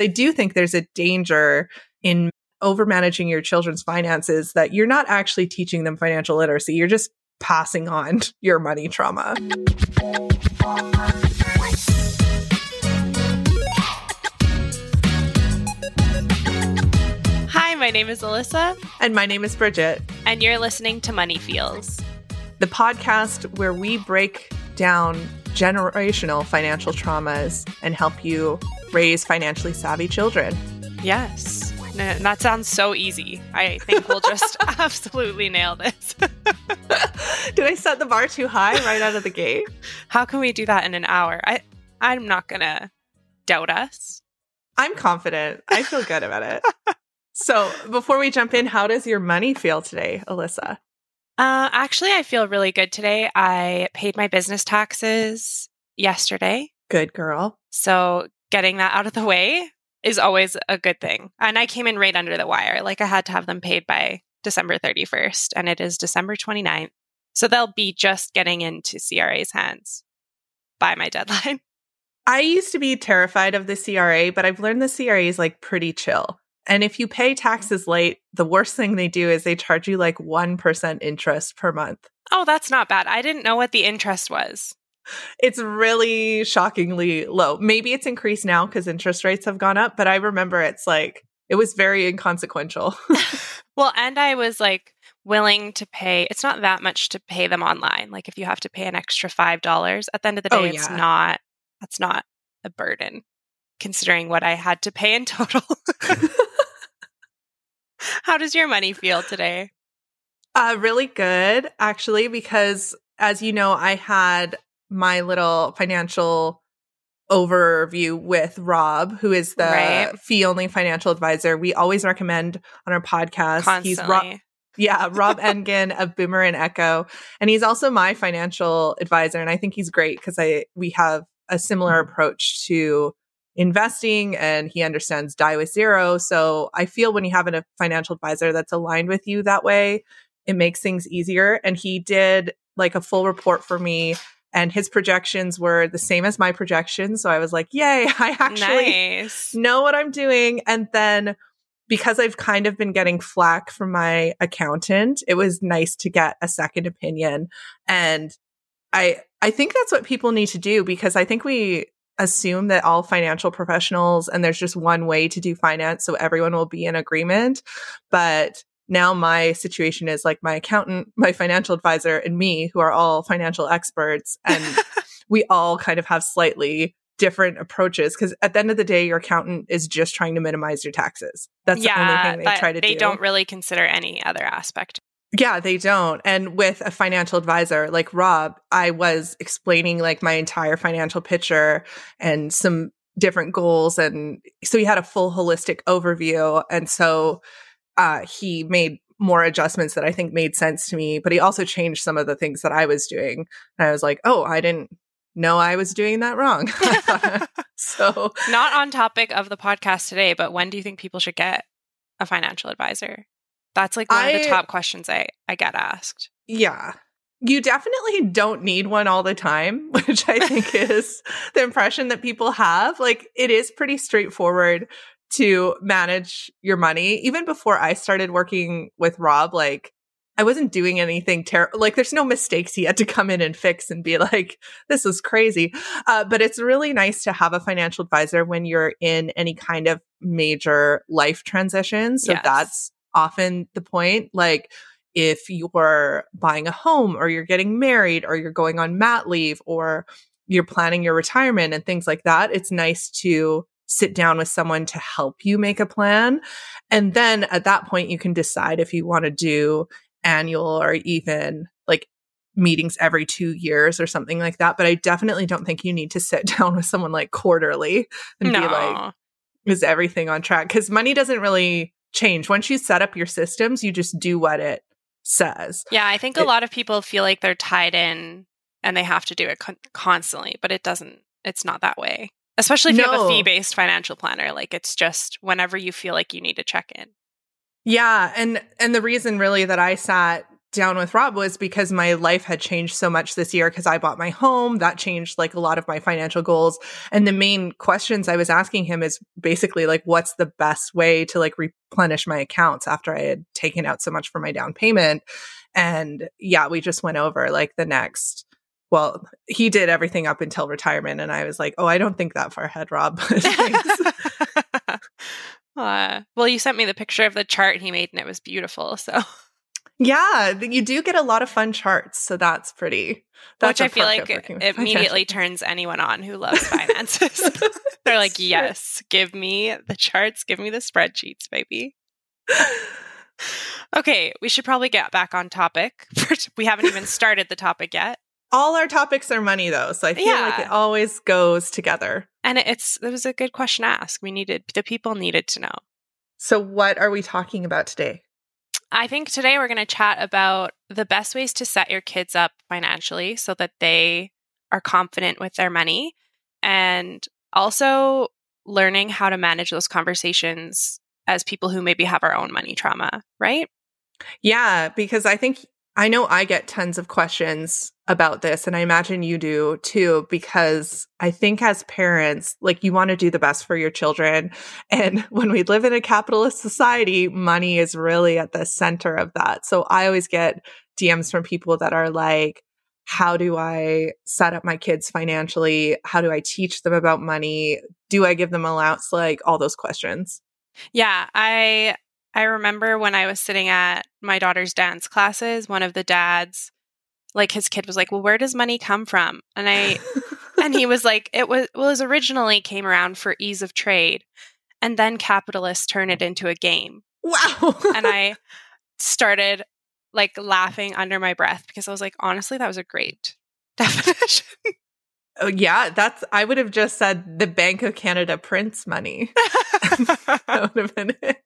I do think there's a danger in over managing your children's finances that you're not actually teaching them financial literacy. You're just passing on your money trauma. Hi, my name is Alyssa. And my name is Bridget. And you're listening to Money Feels, the podcast where we break down generational financial traumas and help you raise financially savvy children. Yes. That sounds so easy. I think we'll just absolutely nail this. Did I set the bar too high right out of the gate? How can we do that in an hour? I I'm not going to doubt us. I'm confident. I feel good about it. so, before we jump in, how does your money feel today, Alyssa? Uh, actually, I feel really good today. I paid my business taxes yesterday. Good girl. So, getting that out of the way is always a good thing. And I came in right under the wire. Like I had to have them paid by December 31st, and it is December 29th. So they'll be just getting into CRA's hands by my deadline. I used to be terrified of the CRA, but I've learned the CRA is like pretty chill. And if you pay taxes late, the worst thing they do is they charge you like 1% interest per month. Oh, that's not bad. I didn't know what the interest was it's really shockingly low. Maybe it's increased now because interest rates have gone up, but I remember it's like it was very inconsequential. well, and I was like willing to pay. It's not that much to pay them online. Like if you have to pay an extra five dollars at the end of the oh, day, oh, yeah. it's not. That's not a burden, considering what I had to pay in total. How does your money feel today? Uh, really good, actually, because as you know, I had my little financial overview with Rob, who is the right. fee only financial advisor. We always recommend on our podcast. Constantly. He's Rob. Yeah, Rob Engen of Boomer and Echo. And he's also my financial advisor. And I think he's great because I we have a similar mm-hmm. approach to investing and he understands die with zero. So I feel when you have a financial advisor that's aligned with you that way, it makes things easier. And he did like a full report for me and his projections were the same as my projections. So I was like, yay, I actually nice. know what I'm doing. And then because I've kind of been getting flack from my accountant, it was nice to get a second opinion. And I, I think that's what people need to do because I think we assume that all financial professionals and there's just one way to do finance. So everyone will be in agreement. But now my situation is like my accountant, my financial advisor, and me, who are all financial experts. And we all kind of have slightly different approaches because at the end of the day, your accountant is just trying to minimize your taxes. That's yeah, the only thing they try to they do. They don't really consider any other aspect. Yeah, they don't. And with a financial advisor like Rob, I was explaining like my entire financial picture and some different goals. And so he had a full holistic overview. And so uh, he made more adjustments that I think made sense to me, but he also changed some of the things that I was doing. And I was like, oh, I didn't know I was doing that wrong. so, not on topic of the podcast today, but when do you think people should get a financial advisor? That's like one I, of the top questions I, I get asked. Yeah. You definitely don't need one all the time, which I think is the impression that people have. Like, it is pretty straightforward to manage your money. Even before I started working with Rob, like I wasn't doing anything terrible. Like there's no mistakes he had to come in and fix and be like, this is crazy. Uh, but it's really nice to have a financial advisor when you're in any kind of major life transition. So yes. that's often the point. Like if you're buying a home or you're getting married or you're going on mat leave or you're planning your retirement and things like that, it's nice to sit down with someone to help you make a plan. And then at that point, you can decide if you want to do annual or even like meetings every two years or something like that. But I definitely don't think you need to sit down with someone like quarterly and no. be like, is everything on track? Because money doesn't really change. Once you set up your systems, you just do what it says. Yeah, I think it, a lot of people feel like they're tied in and they have to do it con- constantly, but it doesn't, it's not that way especially if no. you have a fee based financial planner. Like it's just whenever you feel like you need to check in. Yeah, and and the reason really that I sat down with Rob was because my life had changed so much this year because I bought my home. That changed like a lot of my financial goals. And the main questions I was asking him is basically like, what's the best way to like replenish my accounts after I had taken out so much for my down payment? And yeah, we just went over like the next. Well, he did everything up until retirement. And I was like, oh, I don't think that far ahead, Rob. uh, well, you sent me the picture of the chart he made and it was beautiful. So yeah, you do get a lot of fun charts, so that's pretty. That's Which I feel like immediately turns anyone on who loves finances. They're like, "Yes, give me the charts, give me the spreadsheets, baby." okay, we should probably get back on topic. we haven't even started the topic yet. All our topics are money, though, so I feel yeah. like it always goes together. And it's it was a good question to ask. We needed the people needed to know. So, what are we talking about today? I think today we're going to chat about the best ways to set your kids up financially so that they are confident with their money and also learning how to manage those conversations as people who maybe have our own money trauma, right? Yeah, because I think I know I get tons of questions about this, and I imagine you do too, because I think as parents, like you want to do the best for your children. And when we live in a capitalist society, money is really at the center of that. So I always get DMs from people that are like, how do I set up my kids financially? How do I teach them about money? Do I give them allowance? Like all those questions. Yeah, I I remember when I was sitting at my daughter's dance classes, one of the dads, like his kid was like, Well, where does money come from? And I, and he was like, It was, well, it originally came around for ease of trade. And then capitalists turn it into a game. Wow. and I started like laughing under my breath because I was like, honestly, that was a great definition. Oh, yeah, that's. I would have just said the Bank of Canada prints money. that would have been it.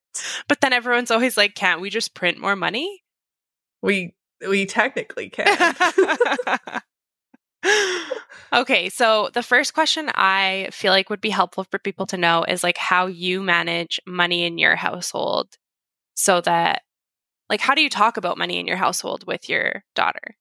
But then everyone's always like, "Can't we just print more money?" We we technically can. okay, so the first question I feel like would be helpful for people to know is like how you manage money in your household, so that like how do you talk about money in your household with your daughter?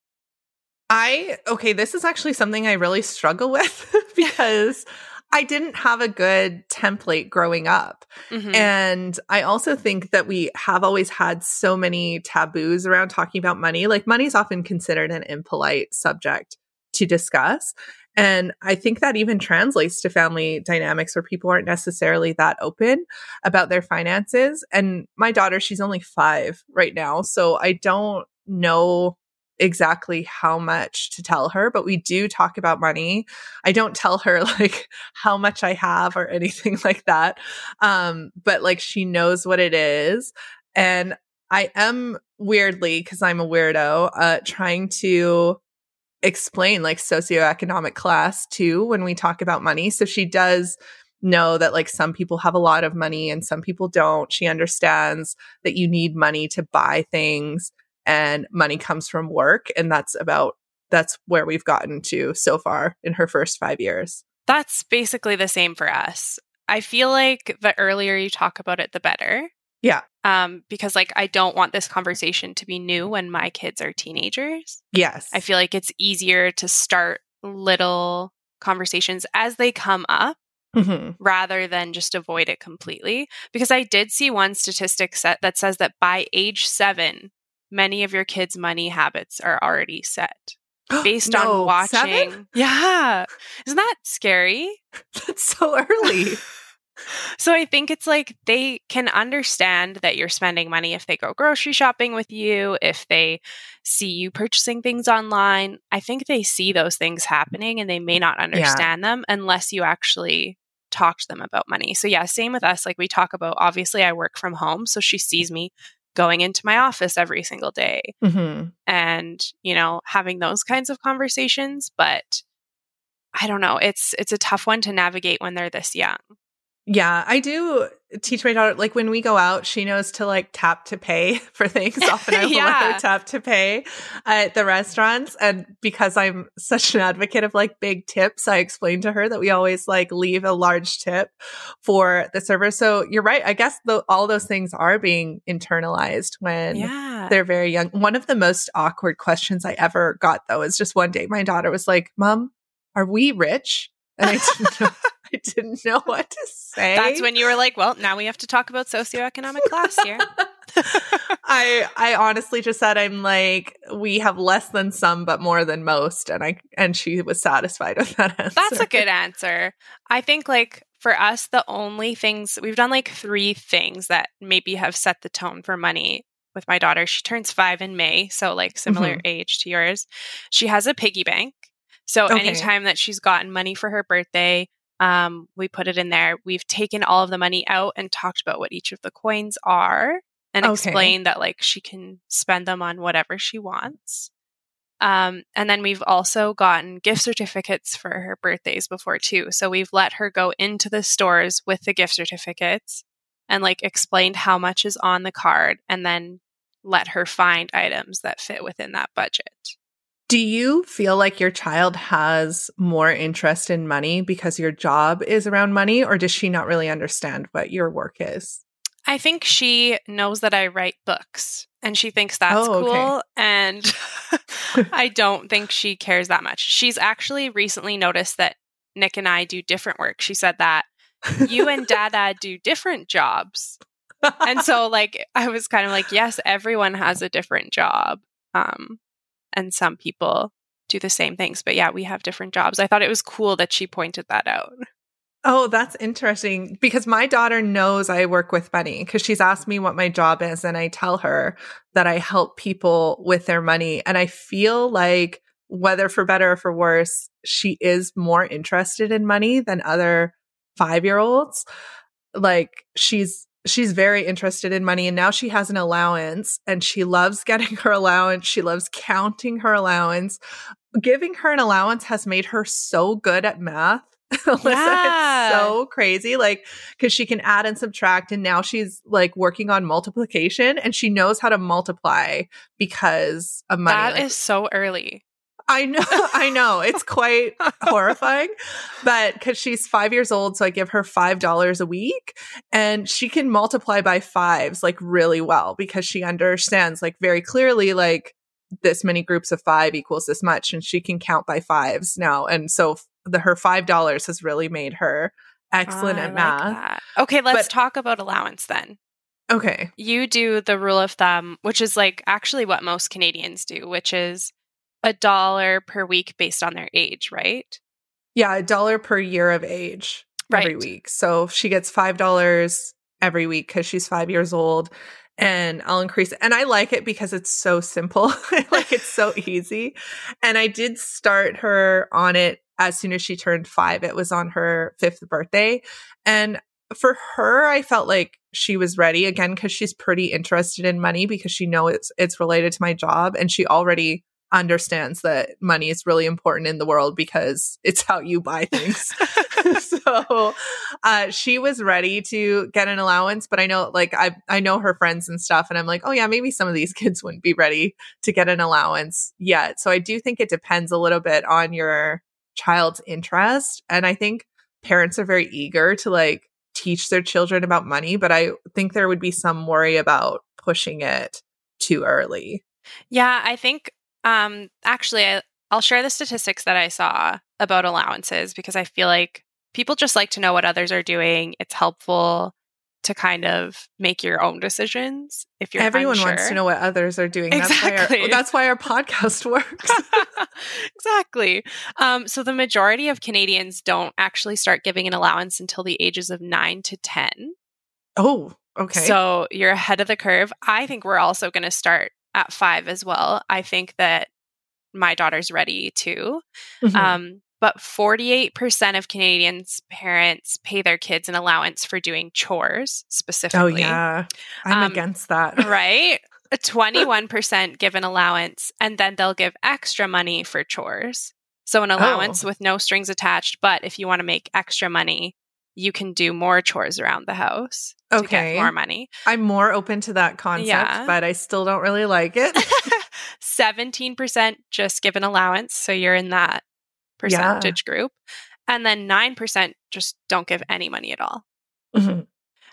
I, okay, this is actually something I really struggle with because I didn't have a good template growing up. Mm-hmm. And I also think that we have always had so many taboos around talking about money. Like, money is often considered an impolite subject to discuss. And I think that even translates to family dynamics where people aren't necessarily that open about their finances. And my daughter, she's only five right now. So I don't know exactly how much to tell her, but we do talk about money. I don't tell her like how much I have or anything like that. Um, but like she knows what it is. And I am weirdly, because I'm a weirdo, uh, trying to explain like socioeconomic class too when we talk about money. So she does know that like some people have a lot of money and some people don't. She understands that you need money to buy things and money comes from work. And that's about, that's where we've gotten to so far in her first five years. That's basically the same for us. I feel like the earlier you talk about it, the better. Yeah. Um, because like I don't want this conversation to be new when my kids are teenagers. Yes. I feel like it's easier to start little conversations as they come up mm-hmm. rather than just avoid it completely. Because I did see one statistic set that says that by age seven, many of your kids' money habits are already set based no, on watching. Seven? Yeah. Isn't that scary? That's so early. so I think it's like they can understand that you're spending money if they go grocery shopping with you, if they see you purchasing things online. I think they see those things happening and they may not understand yeah. them unless you actually talk to them about money. So yeah, same with us. Like we talk about obviously I work from home, so she sees me going into my office every single day mm-hmm. and you know having those kinds of conversations but i don't know it's it's a tough one to navigate when they're this young yeah, I do teach my daughter like when we go out, she knows to like tap to pay for things. Often I will yeah. let her tap to pay at the restaurants. And because I'm such an advocate of like big tips, I explained to her that we always like leave a large tip for the server. So you're right. I guess the, all those things are being internalized when yeah. they're very young. One of the most awkward questions I ever got though is just one day my daughter was like, "Mom, are we rich?" And I didn't know, I didn't know what to say. That's when you were like, well, now we have to talk about socioeconomic class here. I I honestly just said I'm like we have less than some but more than most and I and she was satisfied with that answer. That's a good answer. I think like for us the only things we've done like three things that maybe have set the tone for money with my daughter. She turns 5 in May, so like similar Mhm. age to yours. She has a piggy bank. So Okay. anytime that she's gotten money for her birthday, um, we put it in there. We've taken all of the money out and talked about what each of the coins are and Okay. explained that like she can spend them on whatever she wants. Um, and then we've also gotten gift certificates for her birthdays before too. So we've let her go into the stores with the gift certificates and like explained how much is on the card and then let her find items that fit within that budget. Do you feel like your child has more interest in money because your job is around money or does she not really understand what your work is? I think she knows that I write books and she thinks that's Oh, okay. cool. And I don't think she cares that much. She's actually recently noticed that Nick and I do different work. She said that you and Dada do different jobs. And so like I was kind of like, yes, everyone has a different job. Um and some people do the same things. But yeah, we have different jobs. I thought it was cool that she pointed that out. Oh, that's interesting because my daughter knows I work with money because she's asked me what my job is and I tell her that I help people with their money and I feel like whether for better or for worse, she is more interested in money than other 5-year-olds. Like she's she's very interested in money and now she has an allowance and she loves getting her allowance. She loves counting her allowance. Giving her an allowance has made her so good at math. Alyssa, Yeah. it's so crazy. Like, cause she can add and subtract. And now she's like working on multiplication and she knows how to multiply because of money. That Like, is so early. I know, I know. It's quite horrifying, but because she's five years old, so I give her five dollars a week, and she can multiply by fives like really well because she understands like very clearly like this many groups of five equals this much, and she can count by fives now, and so the her five dollars has really made her excellent I at like math. that. Okay, let's But- talk about allowance then. Okay, You do the rule of thumb, which is like actually what most Canadians do, which is a dollar per week based on their age, right? yeah, a dollar per year of age every week. So she gets five dollars every week because she's five years old. And I'll increase it. And I like it because it's so simple. like it's so easy. And I did start her on it as soon as she turned five. It was on her fifth birthday. And for her, I felt like she was ready again because she's pretty interested in money because she knows it's it's related to my job and she already understands that money is really important in the world because it's how you buy things. so uh, she was ready to get an allowance, but I know like I I know her friends and stuff, and I'm like, oh yeah, maybe some of these kids wouldn't be ready to get an allowance yet. So I do think it depends a little bit on your child's interest, and I think parents are very eager to like teach their children about money, but I think there would be some worry about pushing it too early. Yeah, I think um actually I, I'll share the statistics that I saw about allowances because I feel like people just like to know what others are doing. It's helpful to kind of make your own decisions if you're Everyone wants to know what others are doing. That's why Exactly. our, that's why our podcast works. exactly. Um, so the majority of Canadians don't actually start giving an allowance until the ages of nine to 10. oh, okay. So you're ahead of the curve. I think we're also going to start at five as well. I think that my daughter's ready too. Mhm. Um, but 48% of Canadians' parents pay their kids an allowance for doing chores specifically. oh specifically. yeah, I'm um, against that. right? 21% give an allowance and then they'll give extra money for chores. So an allowance Oh. with no strings attached, but if you want to make extra money, you can do more chores around the house to Okay. get more money. I'm more open to that concept, Yeah. but I still don't really like it. 17% just give an allowance, so you're in that percentage group. And then 9% just don't give any money at all. Mhm.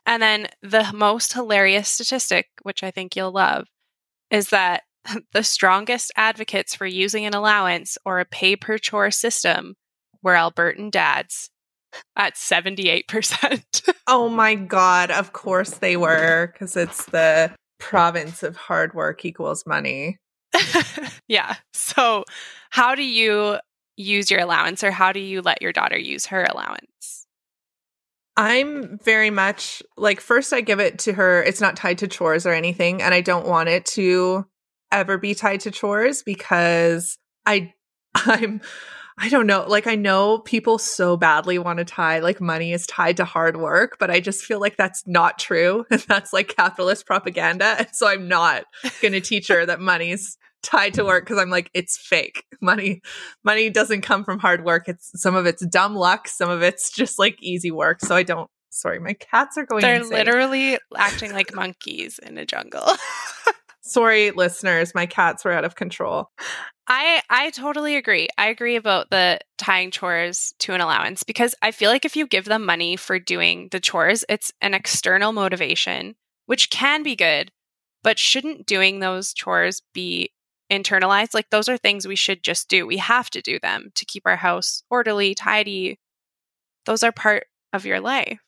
And then the most hilarious statistic, which I think you'll love is that the strongest advocates for using an allowance or a pay per chore system were Albertan dads at 78%. oh my God. Of course they were, because it's the province of hard work equals money. yeah. So, how do you use your allowance or how do you let your daughter use her allowance? I'm very much like, first, I give it to her. It's not tied to chores or anything. And I don't want it to ever be tied to chores because I, I'm, I don't know. Like, I know people so badly want to tie, like, money is tied to hard work, but I just feel like that's not true. And that's like capitalist propaganda. And so I'm not going to teach her that money's tied to work because I'm like, it's fake. Money, money doesn't come from hard work. It's some of it's dumb luck, some of it's just like easy work. So I don't. Sorry, my cats are going. They're insane. literally acting like monkeys in a jungle. Sorry, listeners, my cats were out of control. I I totally agree. I agree about the tying chores to an allowance because I feel like if you give them money for doing the chores, it's an external motivation, which can be good, but shouldn't doing those chores be internalized. Like those are things we should just do. We have to do them to keep our house orderly, tidy. Those are part of your life.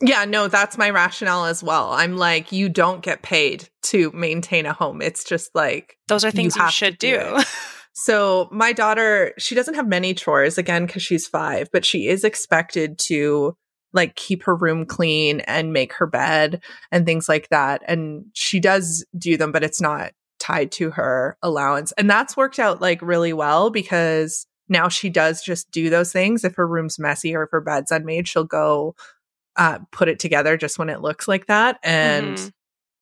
Yeah, no, that's my rationale as well. I'm like, you don't get paid to maintain a home. It's just like those are things you, you should do. do. so, my daughter, she doesn't have many chores again because she's five, but she is expected to like keep her room clean and make her bed and things like that. And she does do them, but it's not tied to her allowance. And that's worked out like really well because now she does just do those things. If her room's messy or if her bed's unmade, she'll go uh, put it together just when it looks like that. And mm-hmm.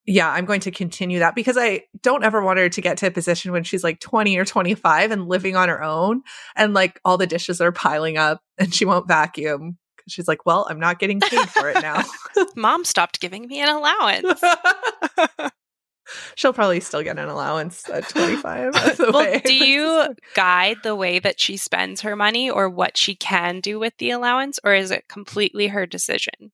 Yeah, I'm going to continue that because I don't ever want her to get to a position when she's like 20 or 25 and living on her own and like all the dishes are piling up and she won't vacuum. She's like, well, I'm not getting paid for it now. Mom stopped giving me an allowance. She'll probably still get an allowance at 25. well, do you guide the way that she spends her money or what she can do with the allowance, or is it completely her decision?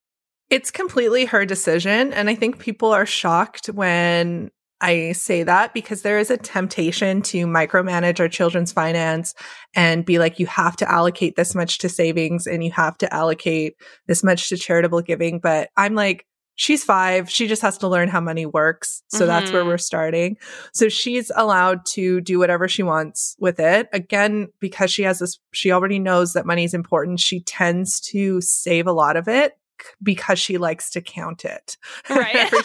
It's completely her decision. And I think people are shocked when I say that because there is a temptation to micromanage our children's finance and be like, you have to allocate this much to savings and you have to allocate this much to charitable giving. But I'm like, she's five. She just has to learn how money works. So mm-hmm. that's where mm-hmm. we're starting. So she's allowed to do whatever she wants with it. Again, because she has this, she already knows that money is important. She tends to save a lot of it because she likes to count it. Right. every,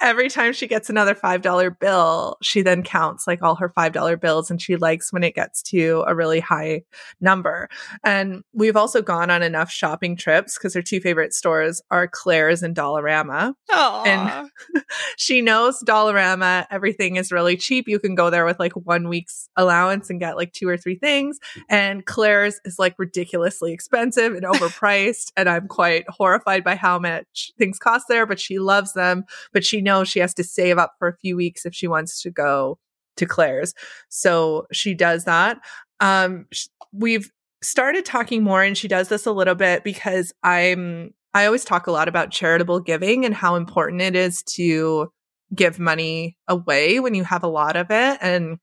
every, time she gets another $5 bill, she then counts like all her $5 bills and she likes when it gets to a really high number. And we've also gone on enough shopping trips because her two favorite stores are Claire's and Dollarama. Aww. And she knows Dollarama, everything is really cheap. You can go there with like one week's allowance and get like two or three things. And Claire's is like ridiculously expensive and overpriced. and I'm quite horrified horrified by how much things cost there, but she loves them. But she knows she has to save up for a few weeks if she wants to go to Claire's. So she does that. Um, we've started talking more, and she does this a little bit because I'm, I always talk a lot about charitable giving and how important it is to give money away when you have a lot of it. And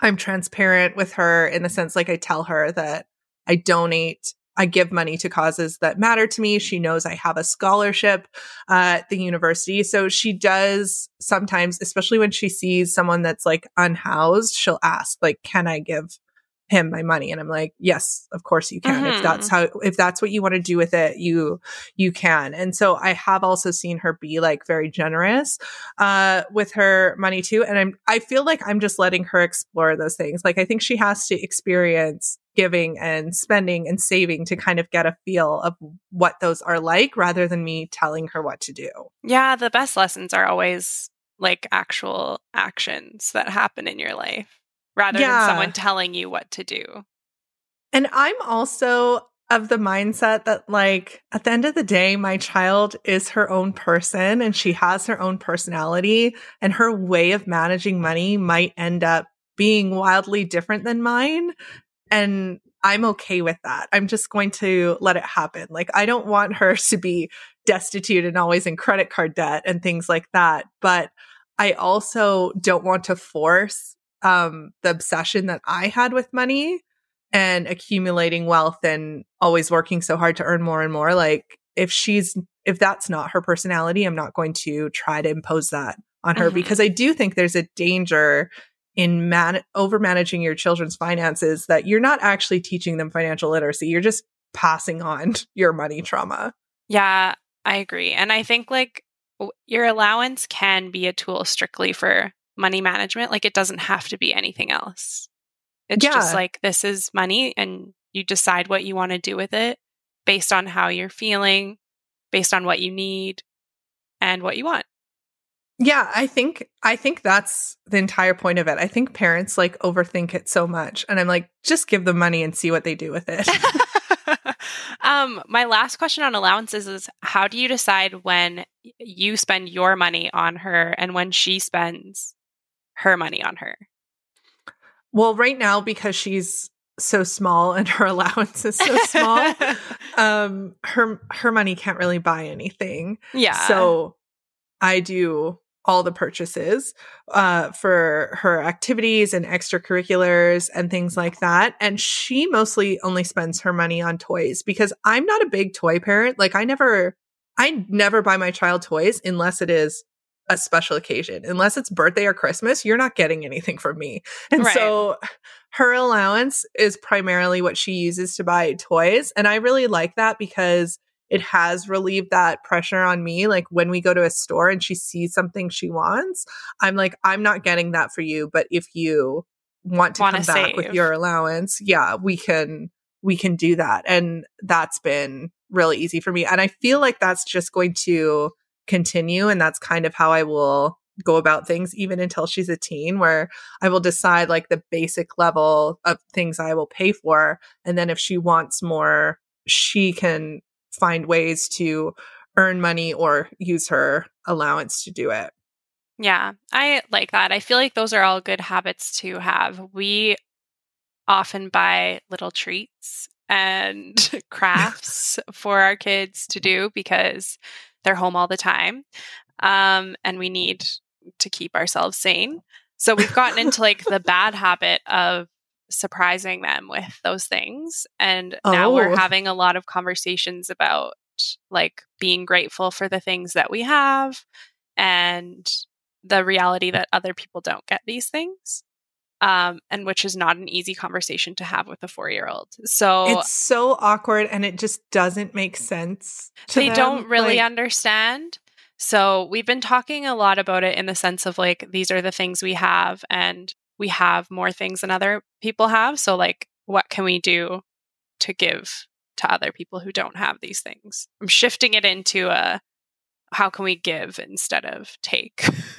I'm transparent with her in the sense like I tell her that I donate I give money to causes that matter to me. She knows I have a scholarship uh, at the university. So she does sometimes, especially when she sees someone that's like unhoused, she'll ask, like, can I give him my money. And i'm like yes of course you can. Mm-hmm. if that's how if that's what you want to do with it you you can. And so i have also seen her be like very generous uh with her money too. And i'm i feel like i'm just letting her explore those things. Like i think she has to experience giving and spending and saving to kind of get a feel of what those are like rather than me telling her what to do. Yeah the best lessons are always like actual actions that happen in your life rather yeah. than someone telling you what to do. And I'm also of the mindset that, like, at the end of the day, my child is her own person and she has her own personality, and her way of managing money might end up being wildly different than mine. And I'm okay with that. I'm just going to let it happen. Like, I don't want her to be destitute and always in credit card debt and things like that. But I also don't want to force um, the obsession that I had with money and accumulating wealth and always working so hard to earn more and more. Like if she's, if that's not her personality, I'm not going to try to impose that on her mm-hmm. because I do think there's a danger in man- over managing your children's finances that you're not actually teaching them financial literacy. You're just passing on your money trauma. Yeah, I agree. And I think like your allowance can be a tool strictly for money management. Like it doesn't have to be anything else. It's yeah. just like this is money and you decide what you want to do with it based on how you're feeling, based on what you need and what you want. Yeah, I think I think that's the entire point of it. I think parents like overthink it so much and I'm like just give them money and see what they do with it. um my last question on allowances is how do you decide when you spend your money on her and when she spends her money on her? Well, right now because she's so small and her allowance is so small, um her her money can't really buy anything. Yeah. So I do all the purchases uh, for her activities and extracurriculars and things like that. And she mostly only spends her money on toys because I'm not a big toy parent. Like I never, I never buy my child toys unless it is a special occasion. Unless it's birthday or Christmas, you're not getting anything from me. And right. so her allowance is primarily what she uses to buy toys. And I really like that because it has relieved that pressure on me. Like when we go to a store and she sees something she wants, I'm like, I'm not getting that for you. But if you want to Wanna come back with your allowance, yeah, we can we can do that. And that's been really easy for me. And I feel like that's just going to continue. And that's kind of how I will go about things even until she's a teen where I will decide like the basic level of things I will pay for and then if she wants more she can find ways to earn money or use her allowance to do it. Yeah, I like that. I feel like those are all good habits to have. We often buy little treats and crafts for our kids to do because they're home all the time. Um, and we need to keep ourselves sane. So we've gotten into like the bad habit of surprising them with those things. And oh. now we're oh. having a lot of conversations about like being grateful for the things that we have and the reality that other people don't get these things um, and which is not an easy conversation to have with a four year old. So it's so awkward and it just doesn't make sense. they them. don't really like, understand. So we've been talking a lot about it in the sense of like, these are the things we have and we have more things than other people have. So, like, what can we do to give to other people who don't have these things? I'm shifting it into a how can we give instead of take?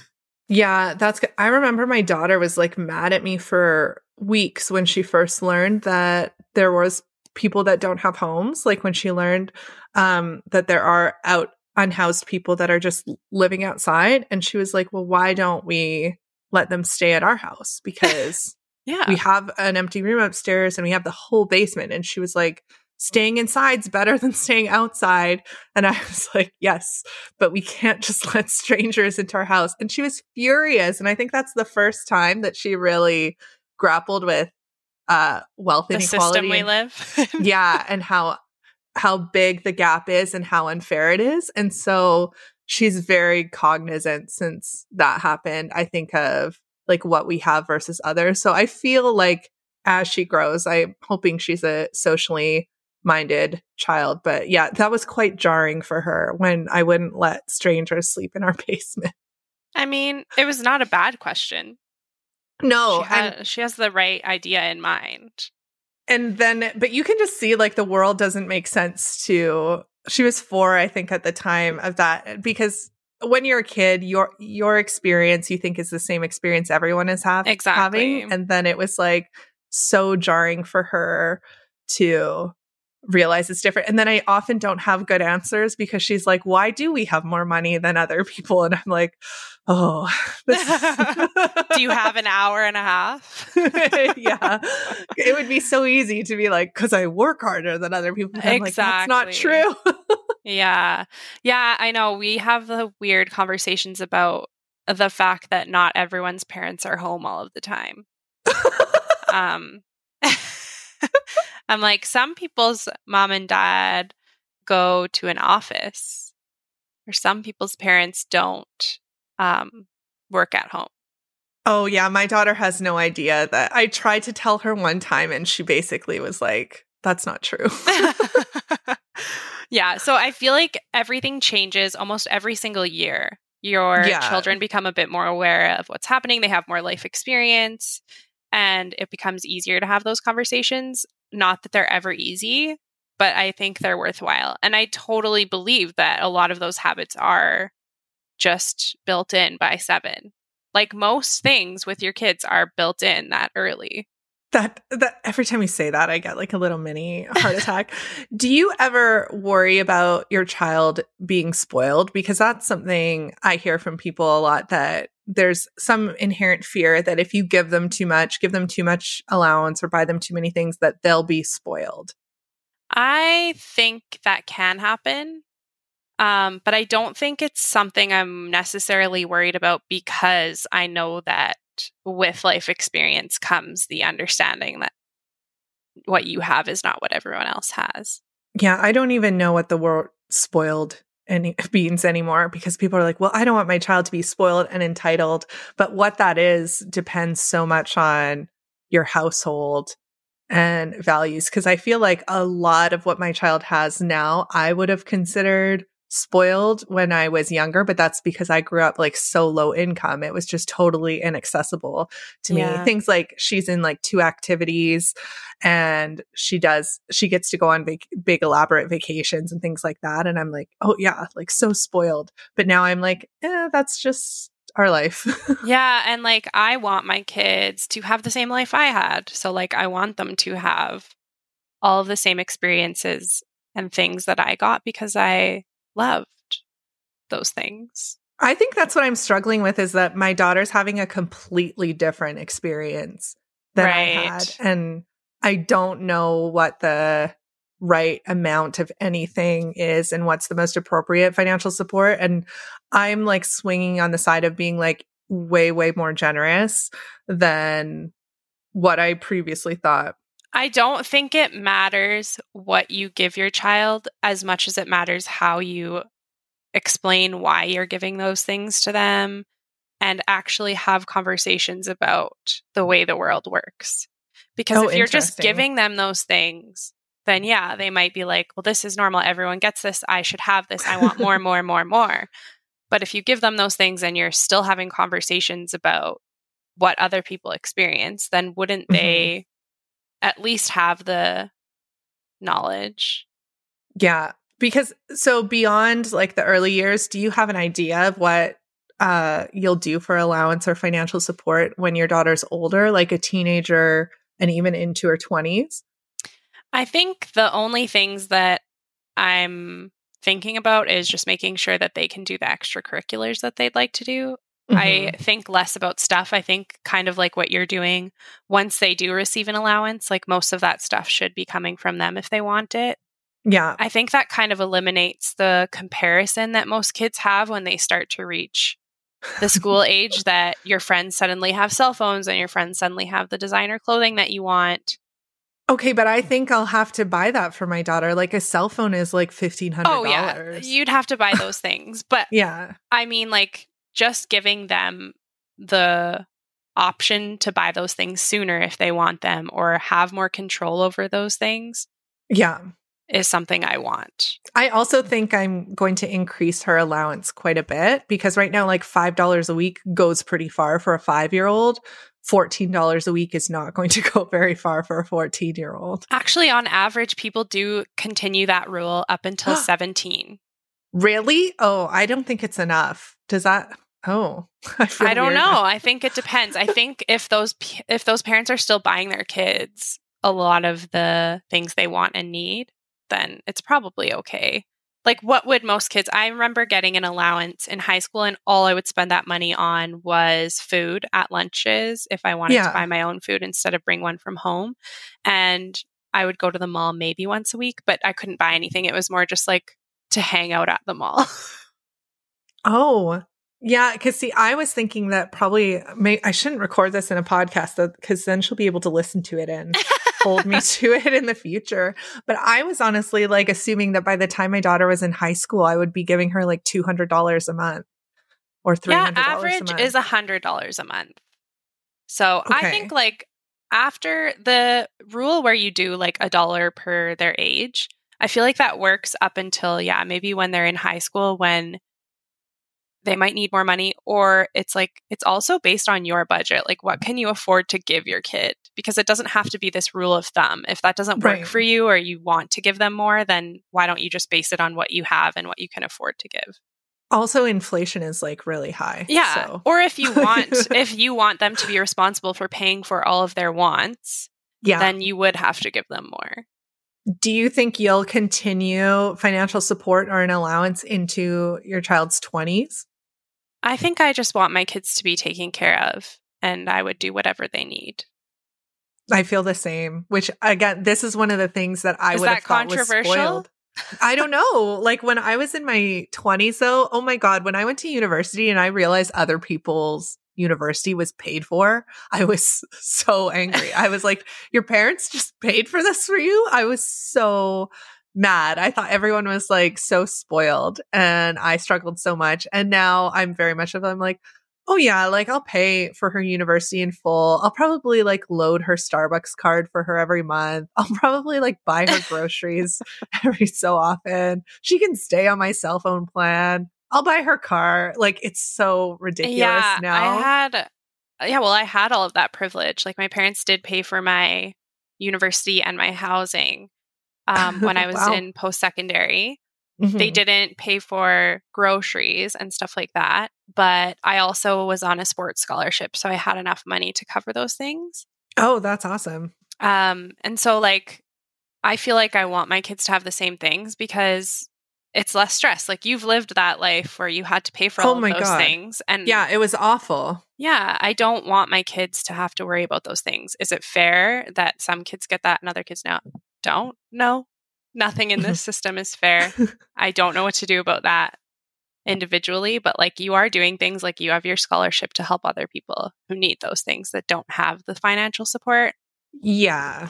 Yeah, that's good. I remember my daughter was like mad at me for weeks when she first learned that there was people that don't have homes like when she learned um that there are out unhoused people that are just living outside and she was like well why don't we let them stay at our house because yeah we have an empty room upstairs and we have the whole basement and she was like staying inside's better than staying outside. And I was like, yes, but we can't just let strangers into our house. And she was furious. And I think that's the first time that she really grappled with uh, wealth the inequality. System we live. yeah. And how, how big the gap is and how unfair it is. And so she's very cognizant since that happened. I think of like what we have versus others. So I feel like as she grows, I'm hoping she's a socially minded child. But yeah, that was quite jarring for her when I wouldn't let strangers sleep in our basement. I mean, it was not a bad question. No, she, had, she has the right idea in mind. And then, but you can just see like the world doesn't make sense to. She was four, I think, at the time of that, because when you're a kid, your your experience you think is the same experience everyone is have, exactly. having, and then it was like so jarring for her to realize it's different. And then I often don't have good answers because she's like, why do we have more money than other people? And I'm like, oh, do you have an hour and a half? yeah. It would be so easy to be like, because I work harder than other people. I'm exactly. Like, That's not true. yeah. Yeah. I know. We have the weird conversations about the fact that not everyone's parents are home all of the time. um, I'm like, some people's mom and dad go to an office, or some people's parents don't um, work at home. Oh, yeah. My daughter has no idea that I tried to tell her one time, and she basically was like, that's not true. yeah. So I feel like everything changes almost every single year. Your yeah. children become a bit more aware of what's happening, they have more life experience, and it becomes easier to have those conversations. Not that they're ever easy, but I think they're worthwhile. And I totally believe that a lot of those habits are just built in by seven. Like most things with your kids are built in that early. That that every time you say that, I get like a little mini heart attack. Do you ever worry about your child being spoiled? Because that's something I hear from people a lot that there's some inherent fear that if you give them too much, give them too much allowance or buy them too many things, that they'll be spoiled. I think that can happen. Um, but I don't think it's something I'm necessarily worried about because I know that with life experience comes the understanding that what you have is not what everyone else has. Yeah, I don't even know what the word spoiled any means anymore because people are like, well, I don't want my child to be spoiled and entitled. But what that is depends so much on your household and values. Cause I feel like a lot of what my child has now, I would have considered spoiled when I was younger, but that's because I grew up like so low income. It was just totally inaccessible to yeah. me. Things like she's in like two activities and she does, she gets to go on big, big elaborate vacations and things like that. And I'm like, oh yeah, like so spoiled. But now I'm like, eh, that's just our life. yeah. And like, I want my kids to have the same life I had. So, like, I want them to have all of the same experiences and things that I got because I loved those things. I think that's what I'm struggling with is that my daughter's having a completely different experience than right. I had. And I don't know what the right amount of anything is and what's the most appropriate financial support. And I'm like swinging on the side of being like way, way more generous than what I previously thought. I don't think it matters what you give your child as much as it matters how you explain why you're giving those things to them and actually have conversations about the way the world works. Because oh, if you're just giving them those things, then yeah, they might be like, well, this is normal. Everyone gets this. I should have this. I want more, more, more, more. But if you give them those things and you're still having conversations about what other people experience, then wouldn't mm-hmm. they at least have the knowledge? Yeah. Because so beyond like the early years, do you have an idea of what uh, you'll do for allowance or financial support when your daughter's older, like a teenager and even into her 20s? I think the only things that I'm thinking about is just making sure that they can do the extracurriculars that they'd like to do. Mm-hmm. I think less about stuff. I think kind of like what you're doing. Once they do receive an allowance, like most of that stuff should be coming from them if they want it. Yeah. I think that kind of eliminates the comparison that most kids have when they start to reach the school age that your friends suddenly have cell phones and your friends suddenly have the designer clothing that you want. Okay, but I think I'll have to buy that for my daughter. Like a cell phone is like fifteen hundred. Oh yeah, you'd have to buy those things. But yeah, I mean, like just giving them the option to buy those things sooner if they want them or have more control over those things. Yeah, is something I want. I also think I'm going to increase her allowance quite a bit because right now, like $5 a week goes pretty far for a five year old. $14 a week is not going to go very far for a 14 year old. Actually, on average, people do continue that rule up until 17. Really? Oh, I don't think it's enough. Does that? Oh, I, I don't know. I think it depends. I think if those if those parents are still buying their kids a lot of the things they want and need, then it's probably okay. Like, what would most kids? I remember getting an allowance in high school, and all I would spend that money on was food at lunches if I wanted yeah. to buy my own food instead of bring one from home. And I would go to the mall maybe once a week, but I couldn't buy anything. It was more just like to hang out at the mall. oh, Yeah, because see, I was thinking that probably may, I shouldn't record this in a podcast because then she'll be able to listen to it and hold me to it in the future. But I was honestly like assuming that by the time my daughter was in high school, I would be giving her like two hundred dollars a month or three Yeah, hundred dollars average a is a hundred dollars a month. So I think like after the rule where you do like a dollar per their age, I feel like that works up until yeah, maybe when they're in high school when they might need more money or it's like it's also based on your budget like what can you afford to give your kid because it doesn't have to be this rule of thumb if that doesn't work Right. for you or you want to give them more then why don't you just base it on what you have and what you can afford to give also, inflation is like really high. yeah So. or if you want if you want them to be responsible for paying for all of their wants yeah. then you would have to give them more Do you think you'll continue financial support or an allowance into your child's 20s? I think i just want my kids to be taken care of and i would do whatever they need I feel the same, which again, this is one of the things that I Is would that have thought was controversial? spoiled. I don't know. Like when I was in my 20s, though, oh my God, when I went to university and I realized other people's university was paid for, I was so angry. I was like, your parents just paid for this for you? I was so mad. I thought everyone was like so spoiled and I struggled so much. And now I'm very much of, I'm like, oh yeah, like I'll pay for her university in full. I'll probably like load her Starbucks card for her every month. I'll probably like buy her groceries every so often. She can stay on my cell phone plan. I'll buy her car. Like it's so ridiculous yeah, now. I had yeah, well, I had all of that privilege. Like my parents did pay for my university and my housing um, when I was Wow. in post secondary. They Mhm. didn't pay for groceries and stuff like that, but I also was on a sports scholarship, so I had enough money to cover those things. Oh, that's awesome. Um, and so like I feel like I want my kids to have the same things because it's less stress. Like you've lived that life where you had to pay for Oh all of my those God. things, and Yeah, it was awful. yeah, I don't want my kids to have to worry about those things. Is it fair that some kids get that and other kids no, don't? know. Nothing in this system is fair. I don't know what to do about that individually, but like you are doing things like you have your scholarship to help other people who need those things that don't have the financial support. Yeah.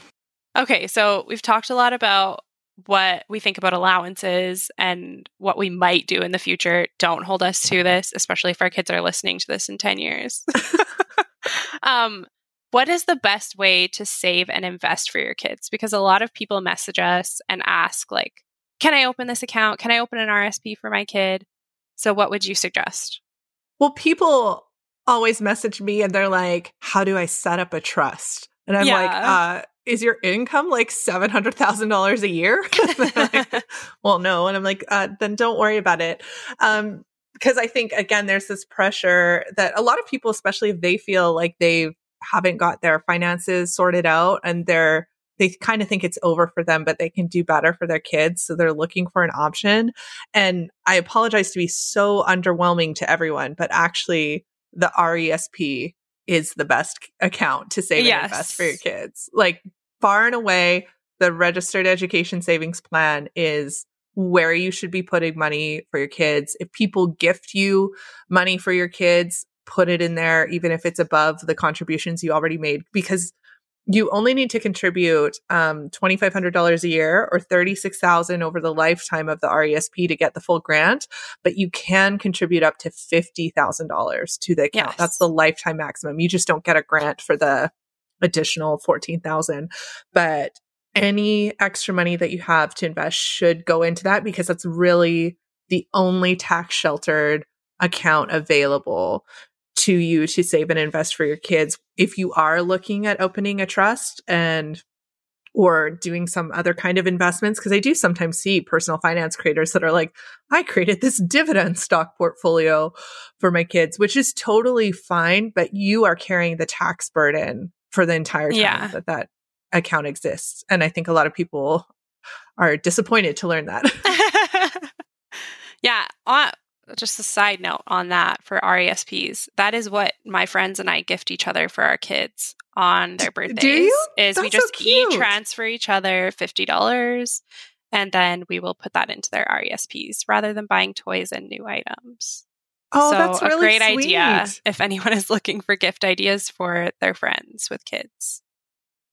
Okay, so we've talked a lot about what we think about allowances and what we might do in the future. Don't hold us to this, especially if our kids are listening to this in 10 years. um, what is the best way to save and invest for your kids? Because a lot of people message us and ask, like, can I open this account? Can I open an RSP for my kid? So, what would you suggest? Well, people always message me and they're like, How do I set up a trust? And I'm like, uh, is your income like seven hundred thousand dollars a year? Like, well, no. And I'm like, uh, then don't worry about it. Um, because I think again, there's this pressure that a lot of people, especially if they feel like they haven't got their finances sorted out and they're they kind of think it's over for them, but they can do better for their kids. So they're looking for an option. And I apologize to be so underwhelming to everyone, but actually the RESP is the best account to save Yes. and invest for your kids. Like far and away, the registered education savings plan is where you should be putting money for your kids. If people gift you money for your kids, put it in there, even if it's above the contributions you already made, because you only need to contribute um, $2,500 a year or $36,000 over the lifetime of the RESP to get the full grant, but you can contribute up to $50,000 to the account. Yes. That's the lifetime maximum. You just don't get a grant for the additional 14,000. But any extra money that you have to invest should go into that because that's really the only tax sheltered account available to you to save and invest for your kids. If you are looking at opening a trust and or doing some other kind of investments, because I do sometimes see personal finance creators that are like, I created this dividend stock portfolio for my kids, which is totally fine, but you are carrying the tax burden for the entire time Yeah. that that account exists. And I think a lot of people are disappointed to learn that. yeah. On, just a side note on that for RESPs. That is what my friends and I gift each other for our kids on their birthdays. Do you? Is we That's so just cute. e-transfer each other fifty dollars, and then we will put that into their RESPs rather than buying toys and new items. Oh, so that's really a great sweet. idea if anyone is looking for gift ideas for their friends with kids.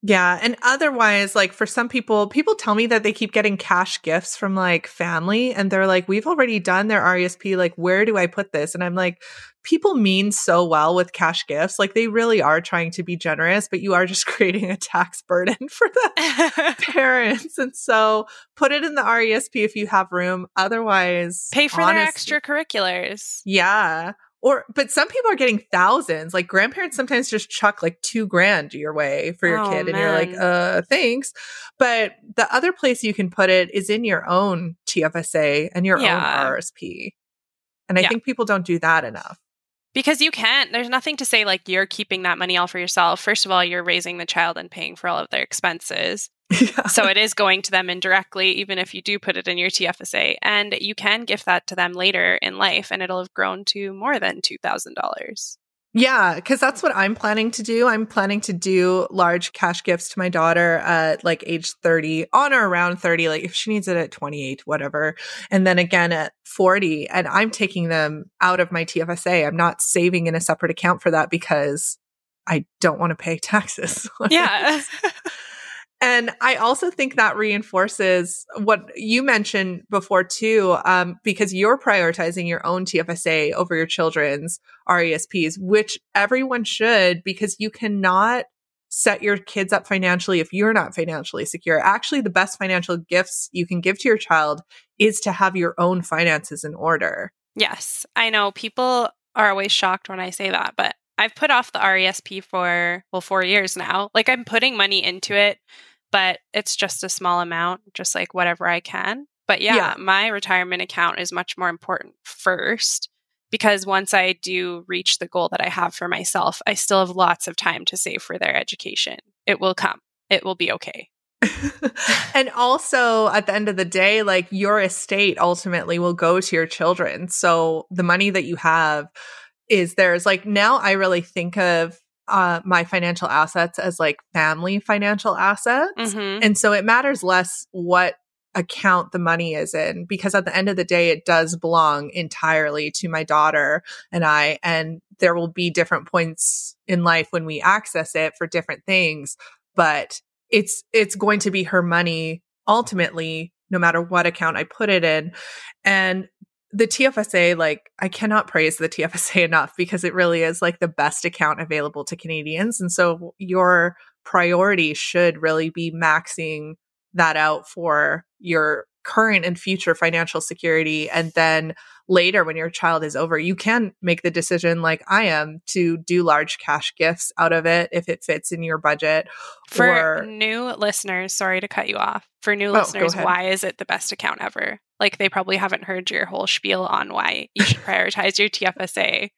Yeah. And otherwise, like for some people, people tell me that they keep getting cash gifts from like family and they're like, we've already done their RESP. Like, where do I put this? And I'm like, people mean so well with cash gifts. Like, they really are trying to be generous, but you are just creating a tax burden for the parents. And so put it in the RESP if you have room. Otherwise, Pay for honestly- their extracurriculars. Yeah. Or, but some people are getting thousands. Like grandparents sometimes just chuck like two grand your way for your Oh, kid, and you're like, uh, thanks. But the other place you can put it is in your own TFSA and your Yeah. own RSP. And I Yeah. think people don't do that enough. Because you can't, there's nothing to say like you're keeping that money all for yourself. First of all, you're raising the child and paying for all of their expenses. Yeah. So it is going to them indirectly, even if you do put it in your TFSA. And you can gift that to them later in life and it'll have grown to more than $2,000. Yeah, because that's what I'm planning to do. I'm planning to do large cash gifts to my daughter at like age 30, on or around 30, like if she needs it at 28, whatever. And then again at 40. And I'm taking them out of my TFSA. I'm not saving in a separate account for that because I don't want to pay taxes. Yeah. And I also think that reinforces what you mentioned before too, um, because you're prioritizing your own TFSA over your children's RESPs, which everyone should, because you cannot set your kids up financially if you're not financially secure. Actually, the best financial gifts you can give to your child is to have your own finances in order. Yes, I know people are always shocked when I say that, but I've put off the RESP for, well, four years now. Like I'm putting money into it, but it's just a small amount, just like whatever I can. But yeah, Yeah. my retirement account is much more important first because once I do reach the goal that I have for myself, I still have lots of time to save for their education. It will come, it will be okay. and also at the end of the day, like your estate ultimately will go to your children. So the money that you have is there's Like now I really think of uh, my financial assets as like family financial assets. Mhm. And so it matters less what account the money is in because at the end of the day, it does belong entirely to my daughter and I. And there will be different points in life when we access it for different things, but it's, it's going to be her money ultimately, no matter what account I put it in. And the TFSA, like, I cannot praise the TFSA enough because it really is like the best account available to Canadians. And so your priority should really be maxing that out for your current and future financial security. And then later, when your child is over, you can make the decision, like I am, to do large cash gifts out of it if it fits in your budget. For or new listeners, sorry to cut you off. For new Oh, listeners, why is it the best account ever? Like they probably haven't heard your whole spiel on why you should prioritize your TFSA.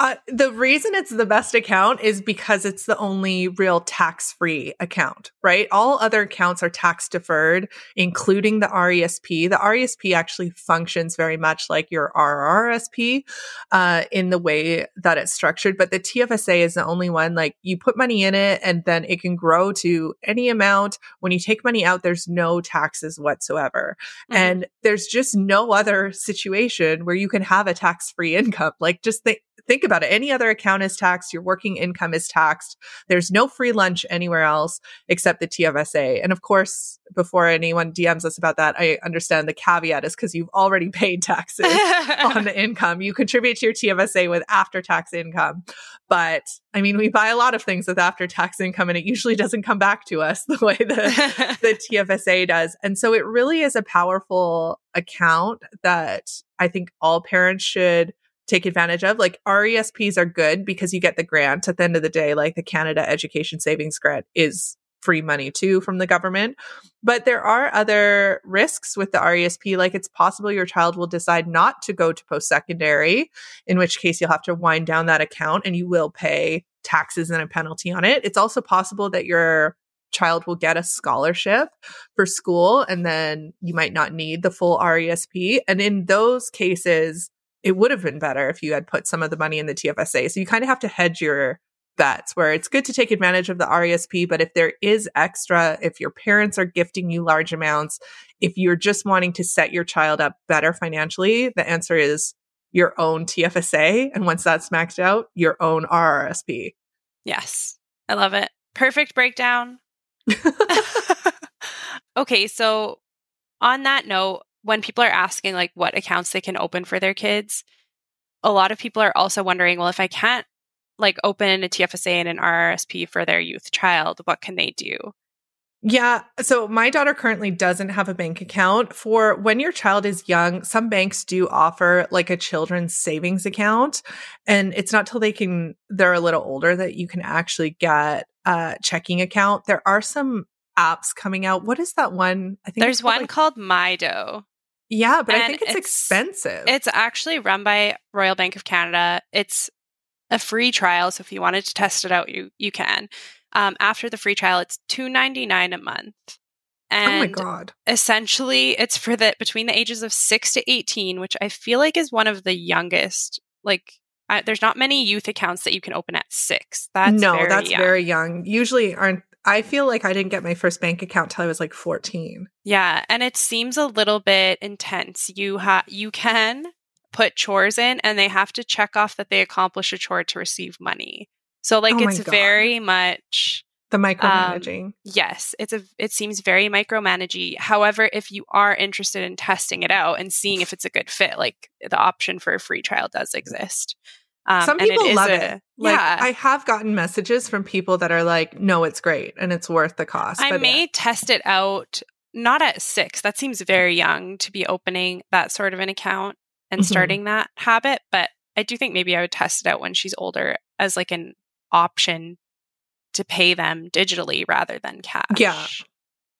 Uh, the reason it's the best account is because it's the only real tax free account, right? All other accounts are tax deferred, including the RESP. The RESP actually functions very much like your RRSP uh, in the way that it's structured, but the TFSA is the only one. Like you put money in it and then it can grow to any amount. When you take money out, there's no taxes whatsoever. Mhm. And there's just no other situation where you can have a tax free income. Like, just think, think about it. Any other account is taxed. Your working income is taxed. There's no free lunch anywhere else except the TFSA. And of course, before anyone DMs us about that, I understand the caveat is because you've already paid taxes on the income. You contribute to your TFSA with after tax income. But I mean, we buy a lot of things with after tax income and it usually doesn't come back to us the way the, the TFSA does. And so it really is a powerful account that I think all parents should take advantage of. Like RESPs are good because you get the grant at the end of the day, like the Canada Education Savings Grant is free money too from the government. But there are other risks with the RESP. Like it's possible your child will decide not to go to post secondary, in which case you'll have to wind down that account and you will pay taxes and a penalty on it. It's also possible that your child will get a scholarship for school and then you might not need the full RESP. And in those cases, it would have been better if you had put some of the money in the TFSA. So you kind of have to hedge your bets where it's good to take advantage of the RESP, but if there is extra, if your parents are gifting you large amounts, if you're just wanting to set your child up better financially, the answer is your own TFSA. And once that's maxed out, your own RRSP. Yes. I love it. Perfect breakdown. okay. So, on that note, when people are asking like what accounts they can open for their kids, a lot of people are also wondering, well, if I can't like open a TFSA and an RRSP for their youth child, what can they do? Yeah. So my daughter currently doesn't have a bank account. For when your child is young, some banks do offer like a children's savings account. And it's not till they can, they're a little older that you can actually get a checking account. There are some apps coming out. What is that one? I think there's one like, called Mydoh. Yeah, but and I think it's, it's expensive. It's actually run by Royal Bank of Canada. It's a free trial, so if you wanted to test it out, you you can. Um, after the free trial, it's two ninety nine a month. And oh my god! Essentially, it's for the between the ages of six to eighteen, which I feel like is one of the youngest. Like, uh, there's not many youth accounts that you can open at six. That's no, very that's young. very young. Usually, aren't I feel like I didn't get my first bank account till I was like 14. Yeah, and it seems a little bit intense. You have you can put chores in and they have to check off that they accomplish a chore to receive money. So like oh it's very much the micromanaging. Um, yes, it's a it seems very micromanaging. However, if you are interested in testing it out and seeing if it's a good fit, like the option for a free trial does exist. Um, Some people it love a, it. Like, yeah, I have gotten messages from people that are like, "No, it's great and it's worth the cost." I may yeah. test it out. Not at six. That seems very young to be opening that sort of an account and mm-hmm. starting that habit. But I do think maybe I would test it out when she's older as like an option to pay them digitally rather than cash. Yeah.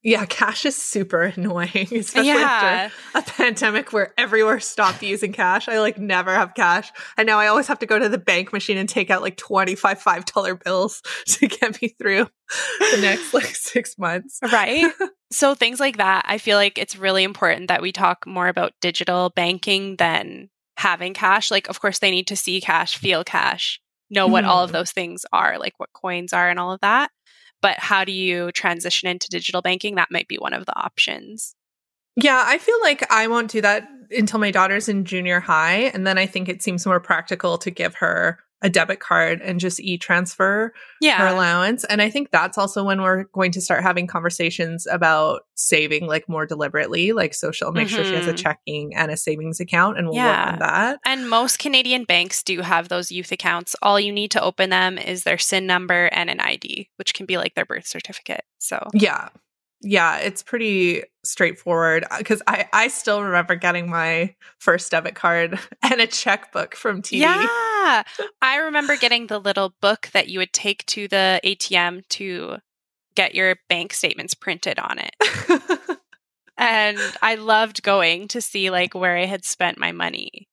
Yeah, cash is super annoying, especially yeah. after a pandemic where everywhere stopped using cash. I like never have cash. And now I always have to go to the bank machine and take out like 25 $5 bills to get me through the next like six months. Right. so things like that, I feel like it's really important that we talk more about digital banking than having cash. Like, of course, they need to see cash, feel cash, know what mm. all of mm-hmm. those things are, like what coins are and all of that. But how do you transition into digital banking? That might be one of the options. Yeah, I feel like I won't do that until my daughter's in junior high. And then I think it seems more practical to give her a debit card and just e-transfer yeah. her allowance. And I think that's also when we're going to start having conversations about saving like more deliberately. Like so she'll make mm-hmm. sure she has a mm-hmm. checking and a savings account and we'll yeah. work on that. And most Canadian banks do have those youth accounts. All you need to open them is their SIN number and an ID, which can be like their birth certificate. So Yeah yeah, it's pretty straightforward because uh, I, I still remember getting my first debit card and a checkbook from TD. Yeah. I remember getting the little book that you would take to the ATM to get your bank statements printed on it. and I loved going to see like where I had spent my money.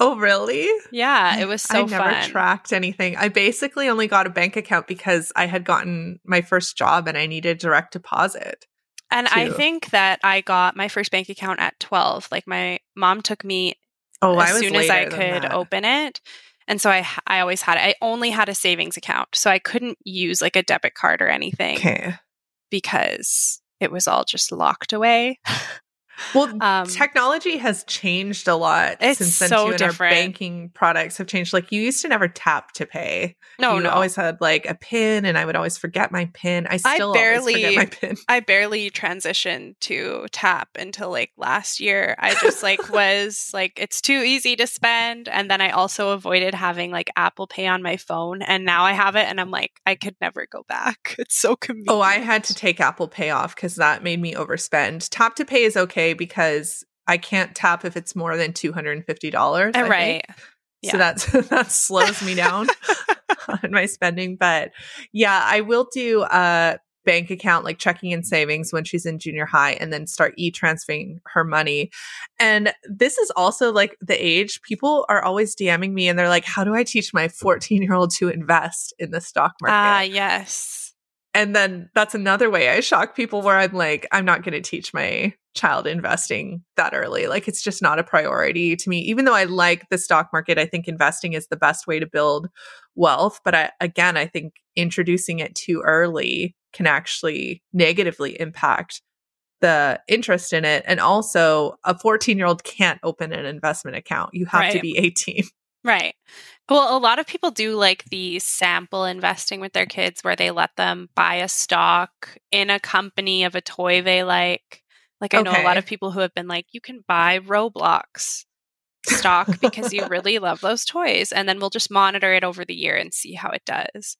Oh, really? Yeah, it was so I never fun. tracked anything. I basically only got a bank account because I had gotten my first job and I needed direct deposit. And too. I think that I got my first bank account at 12. Like my mom took me oh, as soon as I could open it. And so I I always had it. I only had a savings account. So I couldn't use like a debit card or anything. Okay. Because it was all just locked away. Well, um, technology has changed a lot since then so too, and different. our banking products have changed. Like you used to never tap to pay. No, you no. always had like a pin, and I would always forget my pin. I still I barely forget my pin. I barely transitioned to tap until like last year. I just like was like it's too easy to spend, and then I also avoided having like Apple Pay on my phone, and now I have it, and I'm like I could never go back. It's so convenient. Oh, I had to take Apple Pay off because that made me overspend. Tap to pay is okay okay because I can't tap if it's more than two hundred and fifty dollars. Right. Yeah. So that that slows me down on my spending. But yeah, I will do a bank account like checking and savings when she's in junior high and then start e-transferring her money. And this is also like the age people are always DMing me and they're like, how do I teach my 14 year old to invest in the stock market? Ah, uh, yes and then that's another way I shock people where I'm like, I'm not going to teach my child investing that early. Like, it's just not a priority to me. Even though I like the stock market, I think investing is the best way to build wealth. But I, again, I think introducing it too early can actually negatively impact the interest in it. And also, a 14 year old can't open an investment account. You have to be 18. Right. Well, a lot of people do like the sample investing with their kids where they let them buy a stock in a company of a toy they like. Like I know a lot of people who have been like, you can buy Roblox stock because you really love those toys and then we'll just monitor it over the year and see how it does.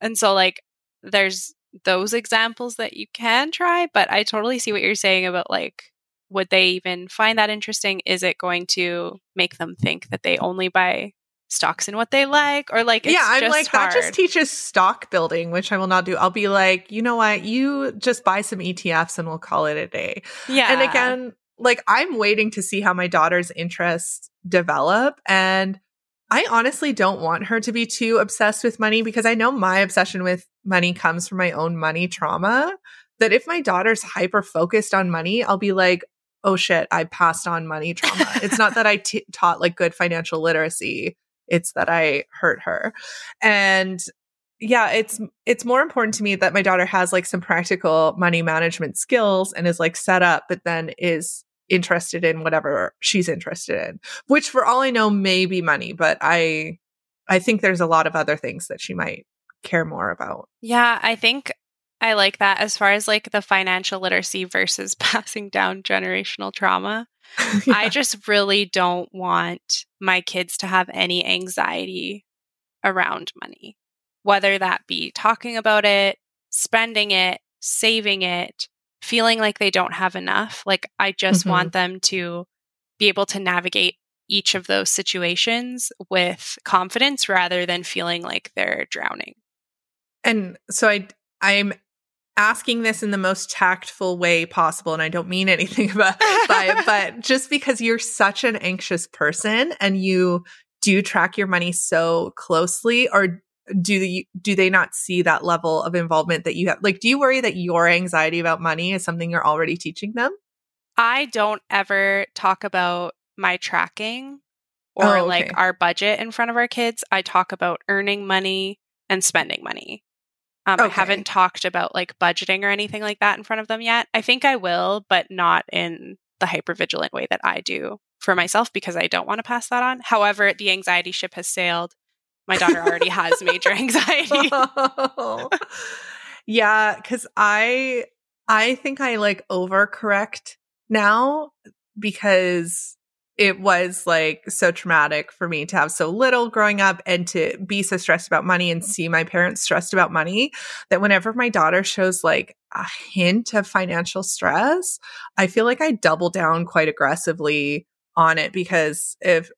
And so like there's those examples that you can try, but I totally see what you're saying about like would they even find that interesting? Is it going to make them think that they only buy stocks in what they like or like it's yeah, I'm like, hard. that just teaches stock building, which I will not do. I'll be like, you know what? You just buy some ETFs and we'll call it a day. yeah. And again, like I'm waiting to see how my daughter's interests develop. And I honestly don't want her to be too obsessed with money because I know my obsession with money comes from my own money trauma. That if my daughter's hyper focused on money, I'll be like, oh shit, I passed on money trauma. it's not that I t- taught like good financial literacy, it's that I hurt her. And yeah, it's it's more important to me that my daughter has like some practical money management skills and is like set up, but then is interested in whatever she's interested in. Which for all I know may be money, but I I think there's a lot of other things that she might care more about. yeah, I think I like that as far as like the financial literacy versus passing down generational trauma. I just really don't want my kids to have any anxiety around money, whether that be talking about it, spending it, saving it, feeling like they don't have enough. Like, I just Mhm. want them to be able to navigate each of those situations with confidence rather than feeling like they're drowning. And so I I'm asking this in the most tactful way possible and I don't mean anything about by it, but just because you're such an anxious person and you do track your money so closely or do the, do they not see that level of involvement that you have like do you worry that your anxiety about money is something you're already teaching them I don't ever talk about my tracking or Oh, like our budget in front of our kids. I talk about earning money and spending money. Um, I haven't talked about like budgeting or anything like that in front of them yet. I think I will, but not in the hypervigilant way that I do for myself because I don't want to pass that on. However, the anxiety ship has sailed. My daughter already has major anxiety. yeah, because I I think I like overcorrect now because it was like so traumatic for me to have so little growing up and to be so stressed about money and see my parents stressed about money that whenever my daughter shows like a hint of financial stress, I feel like I double down quite aggressively on it because if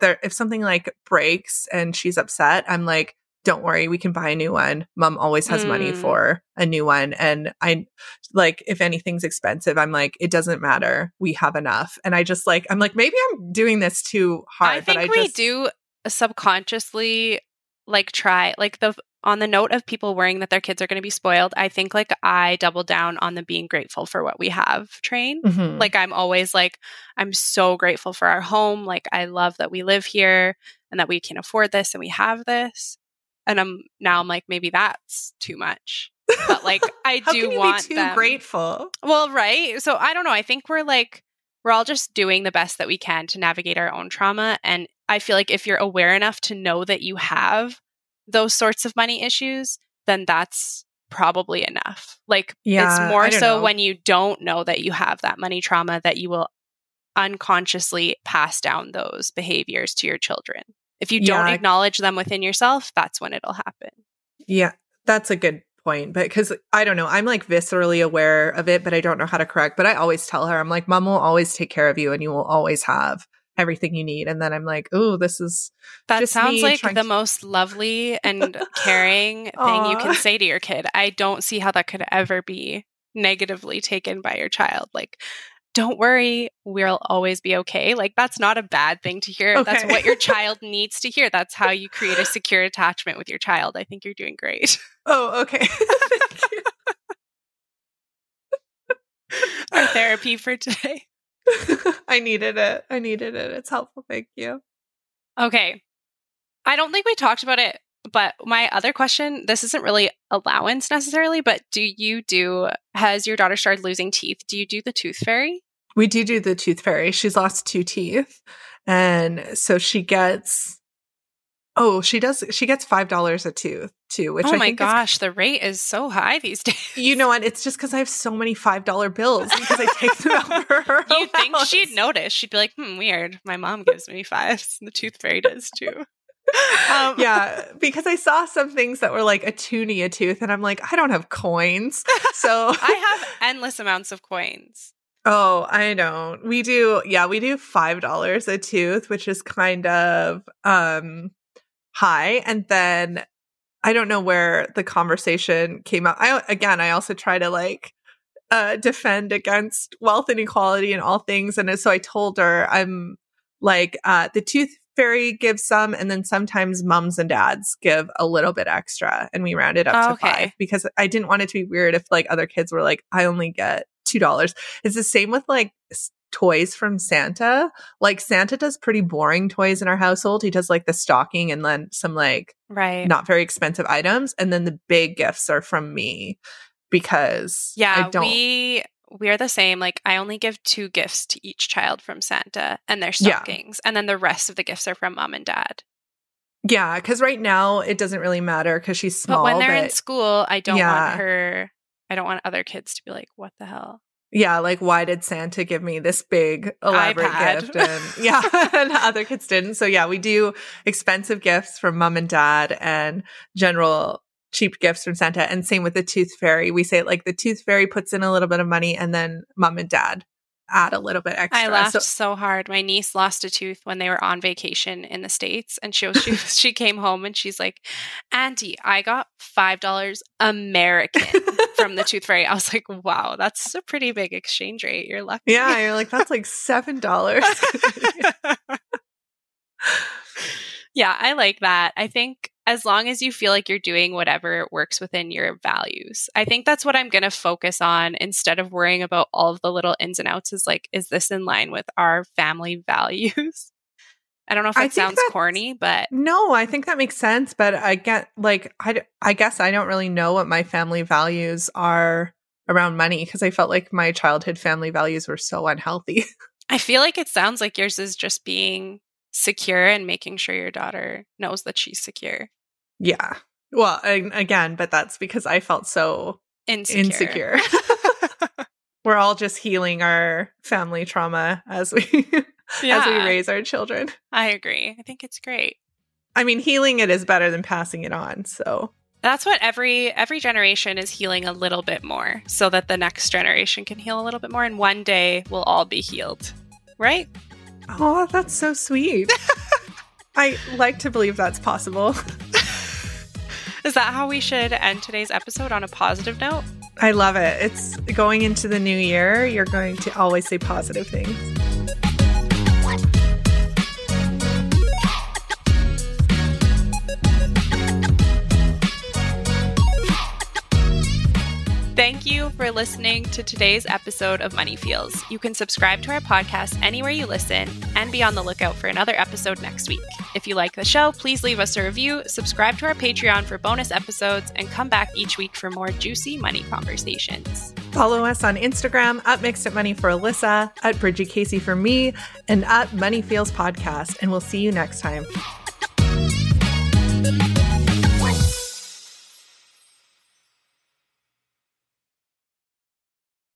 there if something like breaks and she's upset, I'm like, don't worry, we can buy a new one. Mom always has money Mm. for a new one. And I like if anything's expensive, I'm like, it doesn't matter. We have enough. And I just like I'm like, maybe I'm doing this too hard. I think but I we just, do subconsciously like try like the on the note of people worrying that their kids are going to be spoiled. I think like I double down on the being grateful for what we have train. Mhm. Like I'm always like I'm so grateful for our home. Like I love that we live here and that we can afford this and we have this. And I'm now I'm like maybe that's too much. But like I do want be too them- grateful? well, right. So I don't know. I think we're like, we're all just doing the best that we can to navigate our own trauma. And I feel like if you're aware enough to know that you have those sorts of money issues, then that's probably enough. Like, Yeah, it's more so know. when you don't know that you have that money trauma that you will unconsciously pass down those behaviors to your children. If you don't Yeah. acknowledge them within yourself, that's when it'll happen. Yeah, that's a good point. But because I don't know, I'm like viscerally aware of it, but I don't know how to correct. But I always tell her, I'm like, mom will always take care of you and you will always have everything you need. And then I'm like, oh, this is That sounds like the to- most lovely and caring thing you can say to your kid. I don't see how that could ever be negatively taken by your child. Like, don't worry, we'll always be okay. Like, that's not a bad thing to hear. That's what your child needs to hear. That's how you create a secure attachment with your child. I think you're doing great. oh, okay. Thank you. Our therapy for today. I needed it. I needed it. It's helpful. Thank you. Okay. I don't think we talked about it But my other question this isn't really allowance necessarily, but do you do, has your daughter started losing teeth? Do you do the tooth fairy? We do do the tooth fairy. She's lost two teeth. And so she gets, oh, she does, she gets $5 a tooth too, which oh I my gosh, is, the rate is so high these days. You know what? It's just because I have so many $5 bills because I take them out for her. You think she'd notice? She'd be like, hmm, weird. My mom gives me fives. and The tooth fairy does too. Um, yeah, because I saw some things that were like a toonie a tooth, and I'm like, I don't have coins. So I have endless amounts of coins. Oh, I don't. We do, yeah, we do five dollars a tooth, which is kind of um high. And then I don't know where the conversation came out. I again, I also try to like uh defend against wealth inequality and all things. And so I told her I'm like uh the tooth fairy gives some and then sometimes mums and dads give a little bit extra and we round it up Oh, to okay. five because I didn't want it to be weird if like other kids were like, I only get two dollars. It's the same with like toys from Santa. Like Santa does pretty boring toys in our household. He does like the stocking and then some like Right. not very expensive items, and then the big gifts are from me because Yeah, I don't. we we're the same. Like I only give two gifts to each child from Santa and their Yeah. stockings, and then the rest of the gifts are from mom and dad. yeah, because right now it doesn't really matter because she's small. but when they're in school, I don't Yeah. want her. I don't want other kids to be like, "What the hell?" Yeah, like why did Santa give me this big elaborate iPad. gift? And yeah, and other kids didn't. So yeah, we do expensive gifts from mom and dad and general cheap gifts from Santa. And same with the tooth fairy. We say like the tooth fairy puts in a little bit of money and then mom and dad add a little bit extra. I laughed So- so, hard. My niece lost a tooth when they were on vacation in the states, and she was, she she came home and she's like, "Auntie, I got five dollars American from the tooth fairy." I was like, "Wow, that's a pretty big exchange rate. You're lucky." yeah, you're like, that's like seven dollars. yeah, I like that. I think as long as you feel like you're doing whatever works within your values, I think that's what I'm going to focus on instead of worrying about all of the little ins and outs. Is like, is this in line with our family values? I don't know if it sounds corny, but No, I think that makes sense, but I get like I, I guess I don't really know what my family values are around money because I felt like my childhood family values were so unhealthy. I feel like it sounds like yours is just being secure and making sure your daughter knows that she's secure. Yeah. Well, again, but that's because I felt so Insecure. insecure. We're all just healing our family trauma as we as we raise our children. I agree. I think it's great. I mean, healing it is better than passing it on. So, That's what every every generation is healing a little bit more so that the next generation can heal a little bit more and one day we'll all be healed. Right? oh, that's so sweet. I like to believe that's possible. Is that how we should end today's episode on a positive note? I love it. It's going into the new year. You're going to always say positive things. Thank you for listening to today's episode of Money Feels. You can subscribe to our podcast anywhere you listen and be on the lookout for another episode next week. If you like the show, please leave us a review, subscribe to our Patreon for bonus episodes, and come back each week for more juicy money conversations. Follow us on Instagram at Mixed Up Money for Alyssa, at Bridget Casey for me, and at Money Feels Podcast. And we'll see you next time.